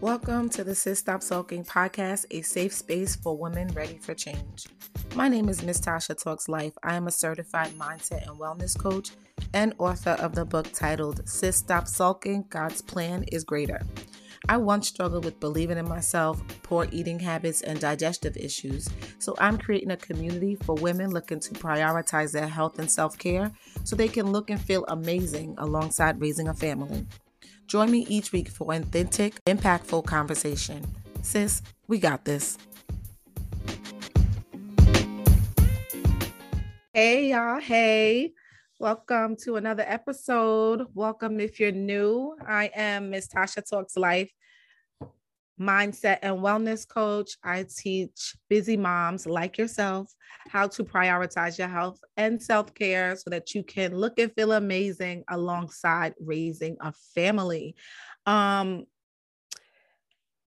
Welcome to the Sis Stop Sulking podcast, a safe space for women ready for change. My name is Miss Tasha Talks Life. I am a certified mindset and wellness coach and author of the book titled Sis Stop Sulking God's Plan is Greater. I once struggled with believing in myself, poor eating habits, and digestive issues. So I'm creating a community for women looking to prioritize their health and self care so they can look and feel amazing alongside raising a family. Join me each week for authentic, impactful conversation. Sis, we got this. Hey, y'all. Hey. Welcome to another episode. Welcome if you're new. I am Miss Tasha Talks Life, mindset and wellness coach. I teach busy moms like yourself how to prioritize your health and self care so that you can look and feel amazing alongside raising a family. Um,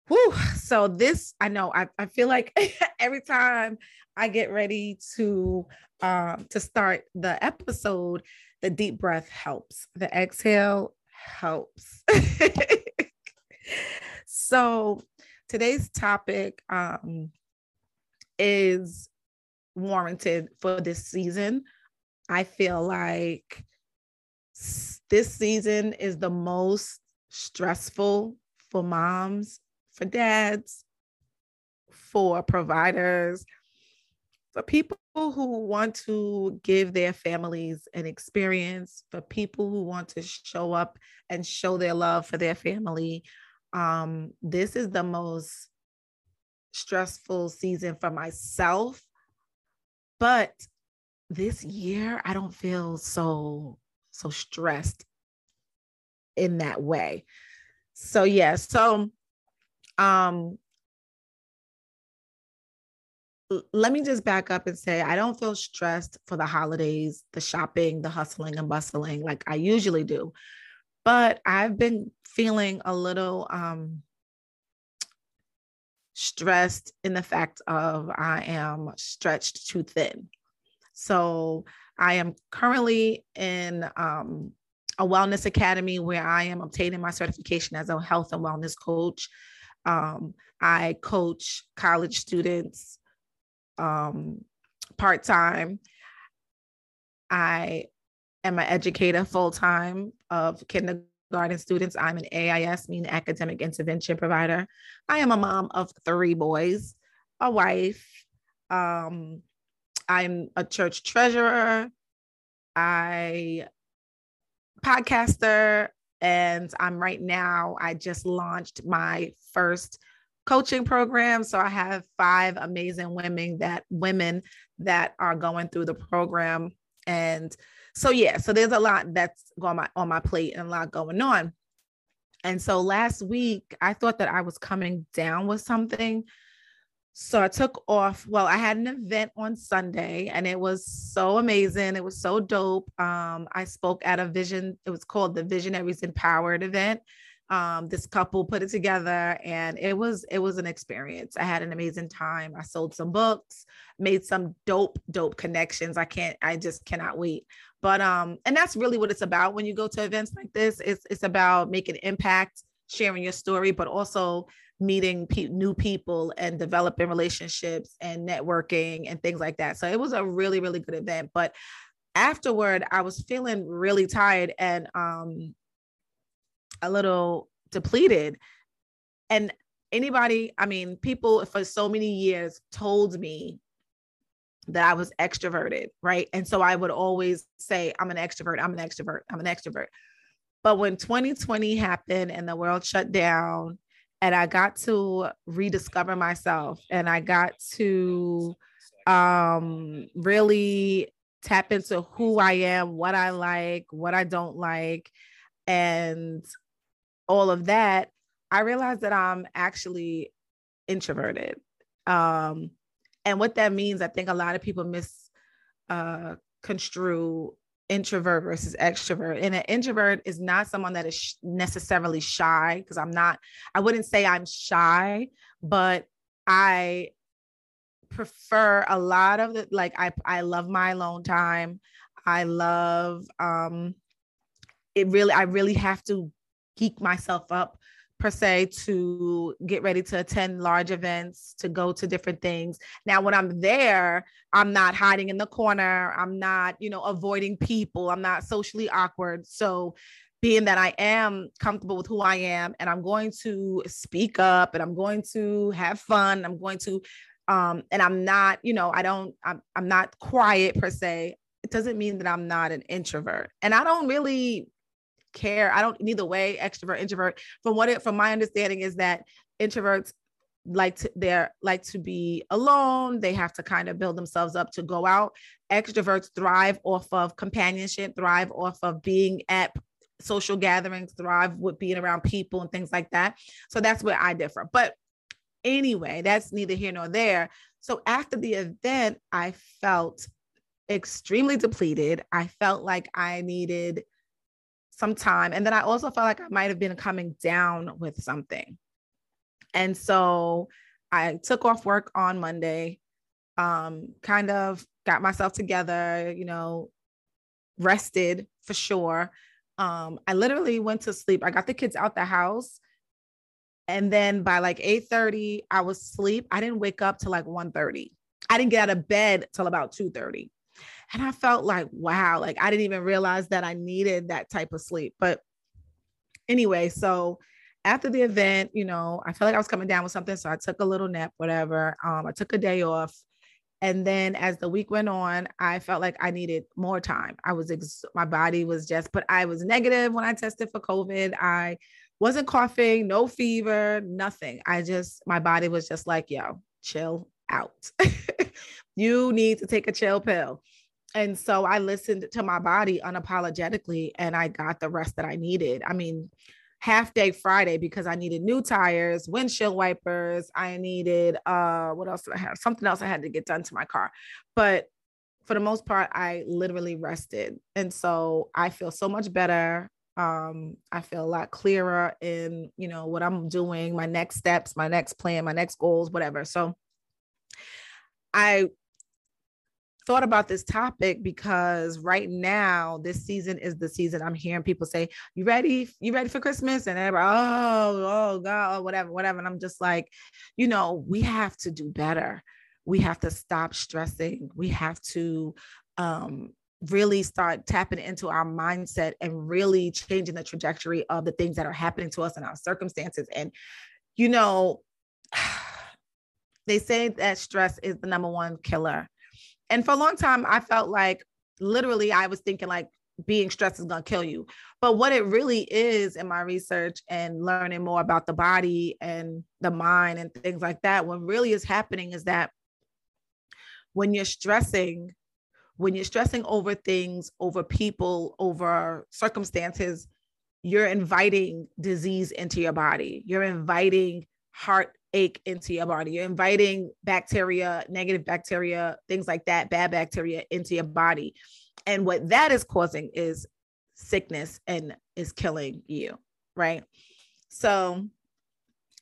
whew, so this, I know, I, I feel like every time I get ready to um, to start the episode, the deep breath helps. The exhale helps. so today's topic um, is warranted for this season. I feel like this season is the most stressful for moms, for dads, for providers, for people who want to give their families an experience, for people who want to show up and show their love for their family. Um, this is the most stressful season for myself but this year, I don't feel so so stressed in that way. So yeah, so um let me just back up and say I don't feel stressed for the holidays, the shopping, the hustling and bustling like I usually do. But I've been feeling a little um stressed in the fact of I am stretched too thin. So I am currently in um, a wellness academy where I am obtaining my certification as a health and wellness coach. Um, I coach college students um, part time. I am an educator full time of kindergarten students. I'm an AIS, meaning academic intervention provider. I am a mom of three boys, a wife. Um, I'm a church treasurer. I podcaster, and I'm right now. I just launched my first coaching program. So I have five amazing women that women that are going through the program and so yeah, so there's a lot that's on my on my plate and a lot going on. And so last week I thought that I was coming down with something. So I took off. Well, I had an event on Sunday and it was so amazing. It was so dope. Um, I spoke at a vision, it was called the Visionaries Empowered event um, this couple put it together and it was it was an experience. I had an amazing time. I sold some books made some dope dope connections. I can't i just cannot wait. But um and that's really what it's about when you go to events like this. It's it's about making impact sharing your story but also meeting pe- new people and developing relationships and networking and things like that. So it was a really really good event. But afterward i was feeling really tired and um a little depleted. And anybody, I mean, people for so many years told me that I was extroverted, right? And so I would always say, I'm an extrovert, I'm an extrovert, I'm an extrovert. But when 2020 happened and the world shut down, and I got to rediscover myself and I got to um, really tap into who I am, what I like, what I don't like, and all of that, I realized that I'm actually introverted. Um, and what that means, I think a lot of people misconstrue uh, introvert versus extrovert. And an introvert is not someone that is sh- necessarily shy, because I'm not, I wouldn't say I'm shy, but I prefer a lot of the like I I love my alone time. I love um it really I really have to geek myself up per se to get ready to attend large events, to go to different things. Now, when I'm there, I'm not hiding in the corner. I'm not, you know, avoiding people. I'm not socially awkward. So, being that I am comfortable with who I am and I'm going to speak up and I'm going to have fun, I'm going to um and I'm not, you know, I don't I'm I'm not quiet per se. It doesn't mean that I'm not an introvert. And I don't really care. I don't neither way, extrovert, introvert. From what it from my understanding is that introverts like to they're like to be alone. They have to kind of build themselves up to go out. Extroverts thrive off of companionship thrive off of being at social gatherings thrive with being around people and things like that. So that's where i differ. But anyway that's neither here nor there. So after the event i felt extremely depleted. I felt like i needed some time. And then I also felt like I might have been coming down with something. And so I took off work on Monday, um, kind of got myself together, you know, rested for sure. Um, I literally went to sleep. I got the kids out the house. And then by like 8 30, I was asleep. I didn't wake up till like 1 30. I didn't get out of bed till about 2 30. And I felt like, wow, like I didn't even realize that I needed that type of sleep. But anyway, so after the event, you know, I felt like I was coming down with something. So I took a little nap, whatever. Um, I took a day off. And then as the week went on, I felt like I needed more time. I was, ex- my body was just, but I was negative when I tested for COVID. I wasn't coughing, no fever, nothing. I just, my body was just like, yo, chill out. you need to take a chill pill and so I listened to my body unapologetically and I got the rest that I needed. I mean, half day Friday because I needed new tires, windshield wipers, I needed uh what else did I have? Something else I had to get done to my car. But for the most part, I literally rested. And so I feel so much better. Um, I feel a lot clearer in, you know, what I'm doing, my next steps, my next plan, my next goals, whatever. So I thought about this topic because right now this season is the season I'm hearing people say, "You ready? You ready for Christmas?" And everybody, "Oh, oh God, whatever, whatever." And I'm just like, you know, we have to do better. We have to stop stressing. We have to um, really start tapping into our mindset and really changing the trajectory of the things that are happening to us and our circumstances. And you know. They say that stress is the number one killer and for a long time, I felt like literally I was thinking like being stressed is going to kill you. But what it really is in my research and learning more about the body and the mind and things like that, what really is happening is that when you're stressing, when you're stressing over things, over people, over circumstances, you're inviting disease into your body. You're inviting heart ache into your body. You're inviting bacteria, negative bacteria, things like that, bad bacteria into your body. And what that is causing is sickness and is killing you, right? So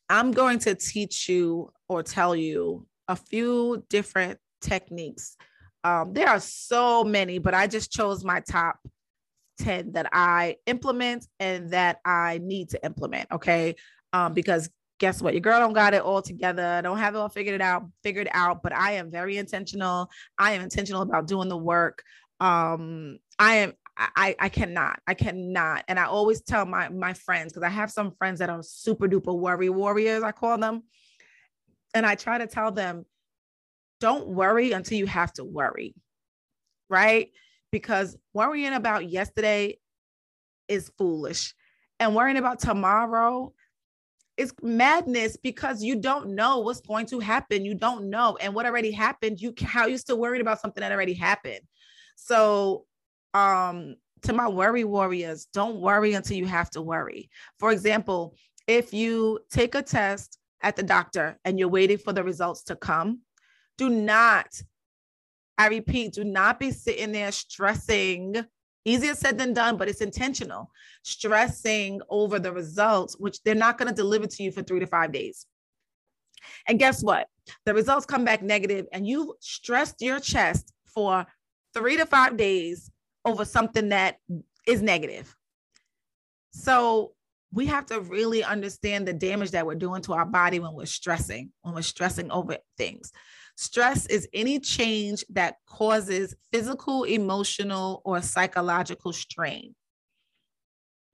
I'm going to teach you or tell you a few different techniques. Um, there are so many, but I just chose my top 10 that I implement and that I need to implement. Okay. Um, because guess what? Your girl don't got it all together. Don't have it all figured it out, figured out, but I am very intentional. I am intentional about doing the work. Um, I am I, I cannot, I cannot. And I always tell my my friends, because I have some friends that are super duper worry warriors, I call them. And I try to tell them, don't worry until you have to worry. Right. Because worrying about yesterday is foolish. And worrying about tomorrow it's madness because you don't know what's going to happen. You don't know. And what already happened, you how you still worried about something that already happened. So um to my worry warriors, don't worry until you have to worry. For example, if you take a test at the doctor and you're waiting for the results to come, do not, I repeat, do not be sitting there stressing Easier said than done, but it's intentional. Stressing over the results, which they're not going to deliver to you for three to five days. And guess what? The results come back negative, and you've stressed your chest for three to five days over something that is negative. So we have to really understand the damage that we're doing to our body when we're stressing, when we're stressing over things. Stress is any change that causes physical, emotional, or psychological strain.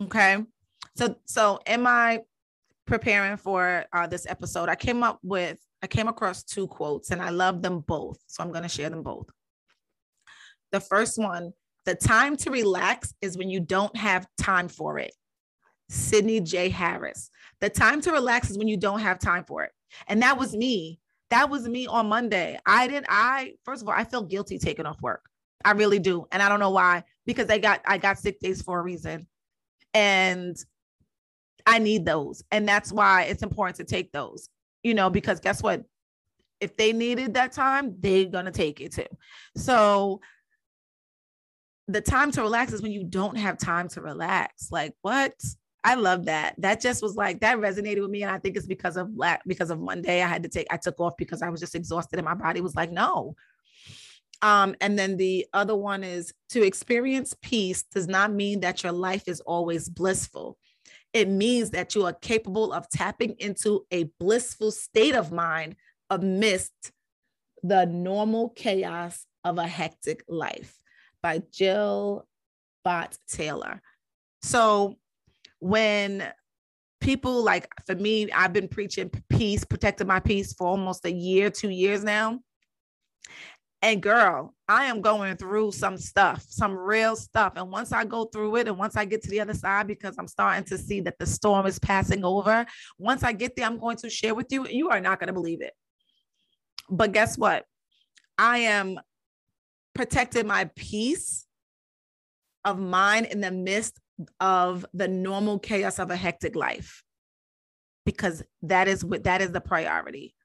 Okay. So, so am I preparing for uh, this episode? I came up with, I came across two quotes and I love them both. So I'm going to share them both. The first one the time to relax is when you don't have time for it. Sydney J. Harris. The time to relax is when you don't have time for it. And that was me. That was me on Monday. I didn't, I, first of all, I feel guilty taking off work. I really do. And I don't know why, because I got, I got sick days for a reason. And I need those. And that's why it's important to take those, you know, because guess what? If they needed that time, they're to take it too. So the time to relax is when you don't have time to relax. Like, what? I love that. That just was like that resonated with me, and I think it's because of black because of Monday. I had to take I took off because I was just exhausted, and my body was like, no. Um, and then the other one is to experience peace does not mean that your life is always blissful. It means that you are capable of tapping into a blissful state of mind amidst the normal chaos of a hectic life by Jill Bolte Taylor. So when people like for me, I've been preaching peace, protecting my peace for almost a year, two years now. And girl, I am going through some stuff, some real stuff. And once I go through it, and once I get to the other side, because I'm starting to see that the storm is passing over, once I get there, I'm going to share with you. You are not going to believe it. But guess what? I am protecting my peace of mind in the midst of the normal chaos of a hectic life because that is what that is the priority.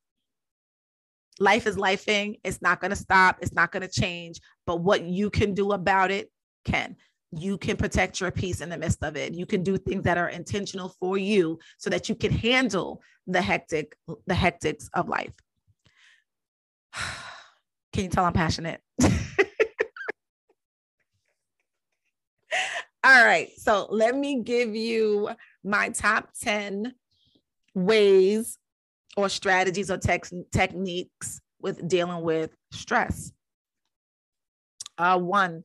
Life is lifing. It's not going to stop. It's not going to change. But what you can do about it can you can protect your peace in the midst of it. You can do things that are intentional for you so that you can handle the hectic the hectics of life. Can you tell i'm passionate All right. So let me give you my top 10 ways or strategies or techniques with dealing with stress. Uh, one,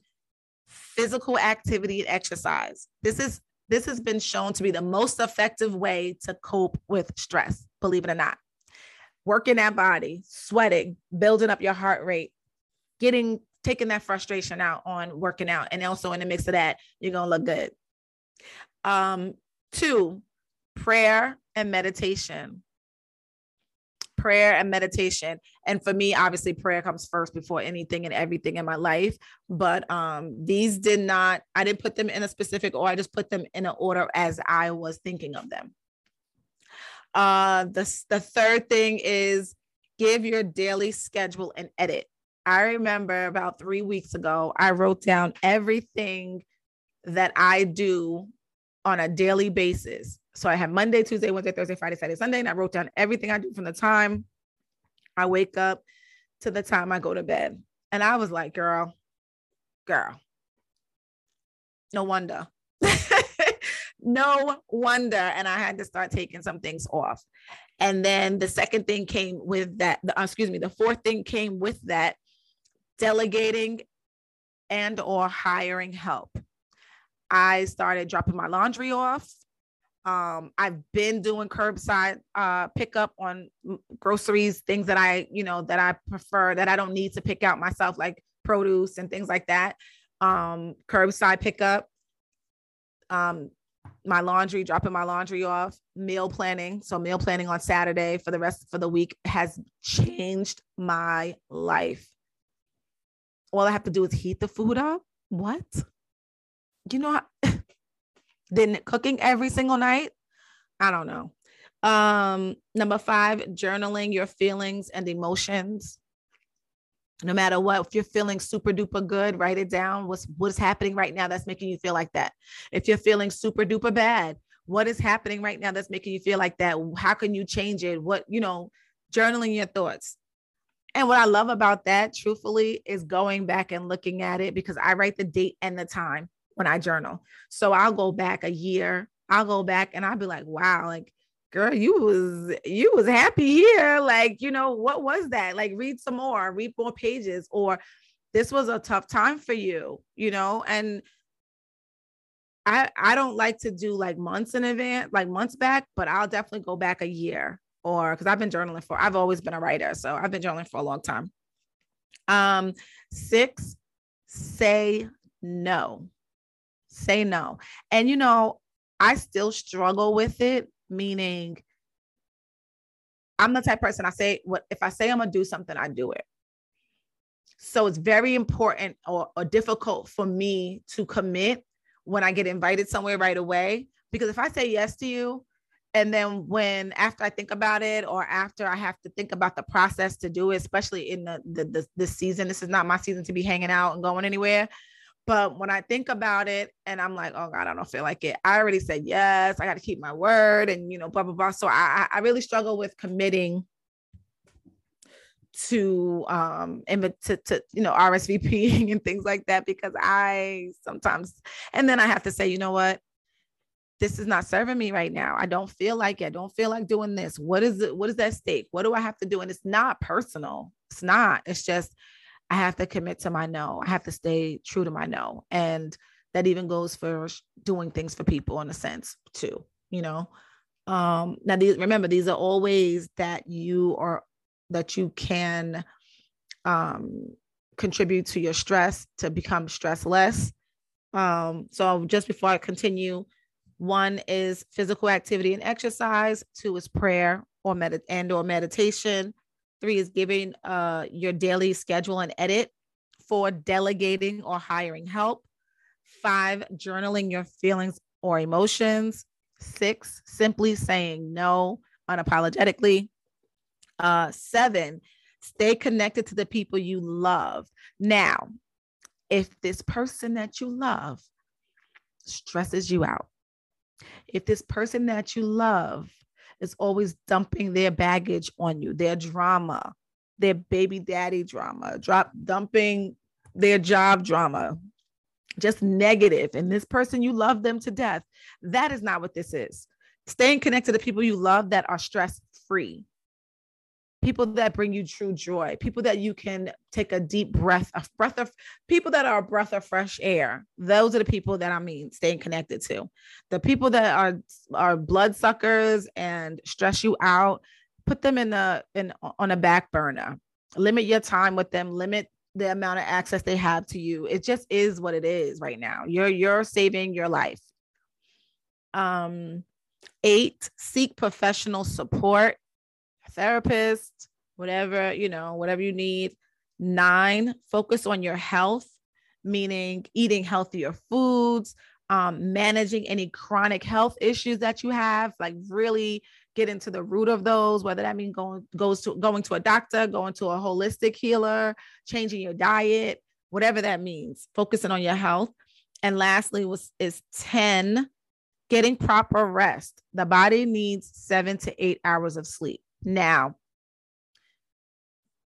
physical activity and exercise. This is this has been shown to be the most effective way to cope with stress, believe it or not. Working that body, sweating, building up your heart rate, getting taking that frustration out on working out. And also in the mix of that, you're going to look good. Um, two, prayer and meditation. Prayer and meditation. And for me, obviously, prayer comes first before anything and everything in my life. But um, these did not, I didn't put them in a specific order. I just put them in an order as I was thinking of them. Uh, the, the third thing is give your daily schedule an edit. I remember about three weeks ago, I wrote down everything that I do on a daily basis. So I have Monday, Tuesday, Wednesday, Thursday, Friday, Saturday, Sunday, and I wrote down everything I do from the time I wake up to the time I go to bed. And I was like, girl, girl, no wonder. no wonder. And I had to start taking some things off. And then the second thing came with that, the, uh, excuse me, the fourth thing came with that delegating and or hiring help. I started dropping my laundry off. Um, I've been doing curbside uh, pickup on groceries, things that I, you know, that I prefer that I don't need to pick out myself, like produce and things like that. Um, curbside pickup. Um, my laundry, dropping my laundry off, meal planning. So meal planning on Saturday for the rest for the week has changed my life all I have to do is heat the food up. What? You know, then cooking every single night. I don't know. Um, number five, journaling your feelings and emotions. No matter what, if you're feeling super duper good, write it down. What's what's happening right now that's making you feel like that? If you're feeling super duper bad, what is happening right now that's making you feel like that? How can you change it? What, you know, journaling your thoughts. And what I love about that, truthfully, is going back and looking at it because I write the date and the time when I journal. So I'll go back a year, I'll go back and I'll be like, wow, like girl, you was you was happy here. Like, you know, what was that? Like read some more, read more pages, or this was a tough time for you, you know, and I I don't like to do like months in advance, like months back, but I'll definitely go back a year or because I've been journaling for I've always been a writer, so I've been journaling for a long time. Um, six, say no. Say no. And you know, I still struggle with it, meaning I'm the type person I say what if I say I'm gonna do something, I do it. So it's very important or, or difficult for me to commit when I get invited somewhere right away. Because if I say yes to you, and then when after I think about it, or after I have to think about the process to do it, especially in the the, the this season, this is not my season to be hanging out and going anywhere. But when I think about it and I'm like, oh God, I don't feel like it. I already said yes. I got to keep my word and you know, blah, blah, blah. So I I really struggle with committing to um to, to you know RSVPing and things like that because I sometimes and then I have to say, you know what? This is not serving me right now. I don't feel like it. I don't feel like doing this. What is it? What is that stake? What do I have to do? And it's not personal. It's not. It's just I have to commit to my no. I have to stay true to my no. And that even goes for doing things for people in a sense too, you know. Um now these remember these are all ways that you are that you can um, contribute to your stress to become stress less. Um, so just before I continue, one is physical activity and exercise. Two is prayer or med- and or meditation. Three is giving uh, your daily schedule and edit. Four, delegating or hiring help. Five, journaling your feelings or emotions. Six, simply saying no unapologetically. Uh, seven, stay connected to the people you love. Now, if this person that you love stresses you out, if this person that you love is always dumping their baggage on you, their drama, their baby daddy drama, drop dumping their job drama, just negative, and this person you love them to death, that is not what this is. Staying connected to people you love that are stress free people that bring you true joy, people that you can take a deep breath, a breath of people that are a breath of fresh air. Those are the people that I mean staying connected to. The people that are are blood suckers and stress you out, put them in the in on a back burner. Limit your time with them, limit the amount of access they have to you. It just is what it is right now. You're you're saving your life. Um 8 seek professional support therapist, whatever, you know, whatever you need. Nine, focus on your health, meaning eating healthier foods, um, managing any chronic health issues that you have, like really get into the root of those, whether that means going goes to going to a doctor, going to a holistic healer, changing your diet, whatever that means, focusing on your health. And lastly was is 10, getting proper rest. The body needs seven to eight hours of sleep. Now,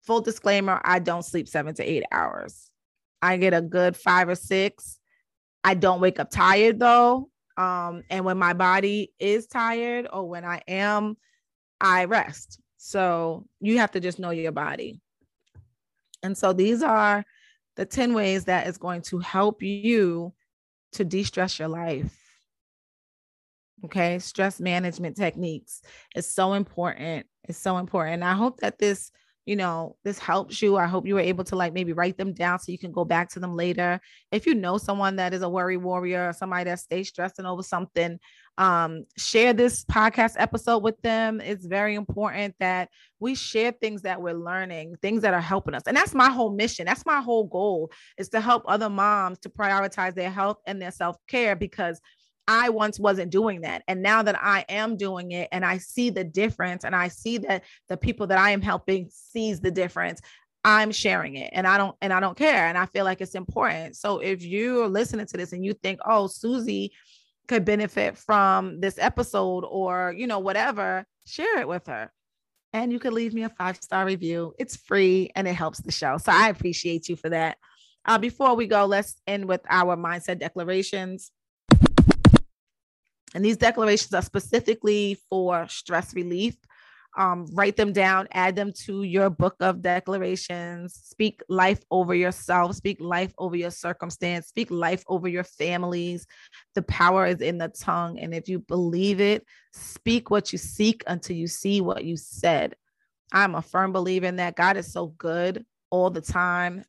full disclaimer I don't sleep seven to eight hours. I get a good five or six. I don't wake up tired though. Um, and when my body is tired or when I am, I rest. So you have to just know your body. And so these are the 10 ways that is going to help you to de stress your life. Okay. Stress management techniques is so important. It's so important. And I hope that this, you know, this helps you. I hope you were able to like maybe write them down so you can go back to them later. If you know someone that is a worry warrior or somebody that stays stressing over something, um, share this podcast episode with them. It's very important that we share things that we're learning, things that are helping us. And that's my whole mission. That's my whole goal is to help other moms to prioritize their health and their self-care because I once wasn't doing that. And now that I am doing it and I see the difference and I see that the people that I am helping sees the difference, I'm sharing it and I don't and I don't care and I feel like it's important. So if you're listening to this and you think, "Oh, Susie could benefit from this episode or, you know, whatever, share it with her." And you could leave me a five-star review. It's free and it helps the show. So I appreciate you for that. Uh, before we go, let's end with our mindset declarations. And these declarations are specifically for stress relief. Um, write them down, add them to your book of declarations. Speak life over yourself, speak life over your circumstance, speak life over your families. The power is in the tongue. And if you believe it, speak what you seek until you see what you said. I'm a firm believer in that. God is so good all the time.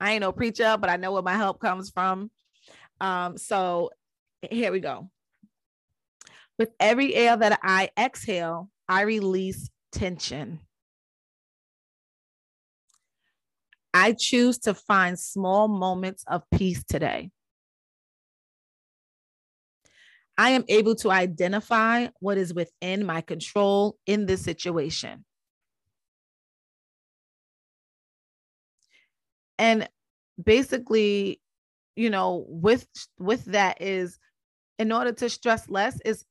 I ain't no preacher, but I know where my help comes from. Um, so here we go. With every air that I exhale, I release tension. I choose to find small moments of peace today. I am able to identify what is within my control in this situation. And basically, you know, with with that is in order to stress less is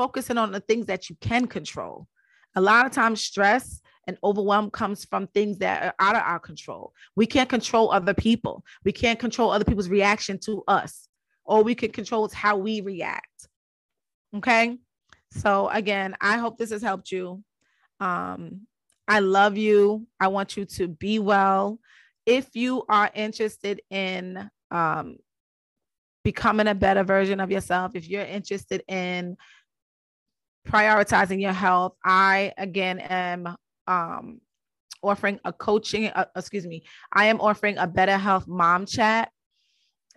focusing on the things that you can control. A lot of times, stress and overwhelm comes from things that are out of our control. We can't control other people. We can't control other people's reaction to us. All we can control is how we react. Okay. So again, I hope this has helped you. Um, I love you. I want you to be well. If you are interested in um, becoming a better version of yourself, if you're interested in prioritizing your health. I again am um, offering a coaching, uh, excuse me, I am offering a better health mom chat.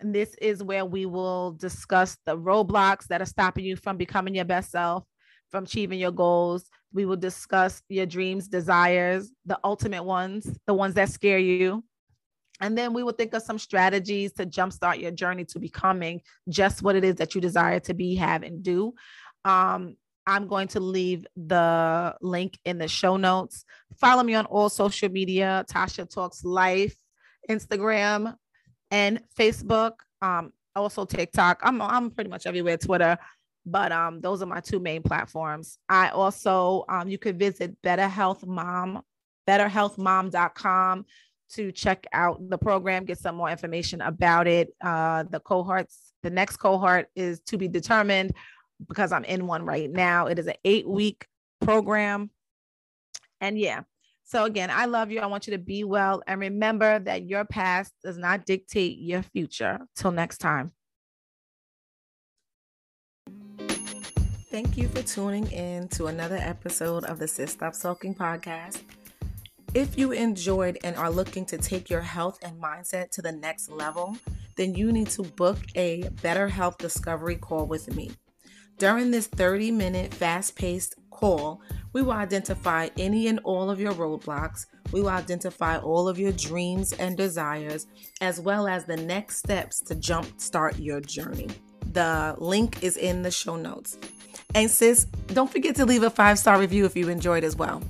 And this is where we will discuss the roadblocks that are stopping you from becoming your best self, from achieving your goals. We will discuss your dreams, desires, the ultimate ones, the ones that scare you. And then we will think of some strategies to jumpstart your journey to becoming just what it is that you desire to be, have, and do. Um, I'm going to leave the link in the show notes. Follow me on all social media, Tasha Talks Life, Instagram, and Facebook. Um, also TikTok. I'm I'm pretty much everywhere, Twitter, but um, those are my two main platforms. I also um, you could visit Better Health Mom, betterhealthmom.com to check out the program, get some more information about it. Uh, the cohorts, the next cohort is to be determined because I'm in one right now. It is an eight week program. And yeah, so again, I love you. I want you to be well. And remember that your past does not dictate your future. Till next time. Thank you for tuning in to another episode of the Sis Stop Sulking podcast. If you enjoyed and are looking to take your health and mindset to the next level, then you need to book a better health discovery call with me. During this 30 minute fast paced call, we will identify any and all of your roadblocks. We will identify all of your dreams and desires, as well as the next steps to jumpstart your journey. The link is in the show notes. And sis, don't forget to leave a five star review if you enjoyed as well.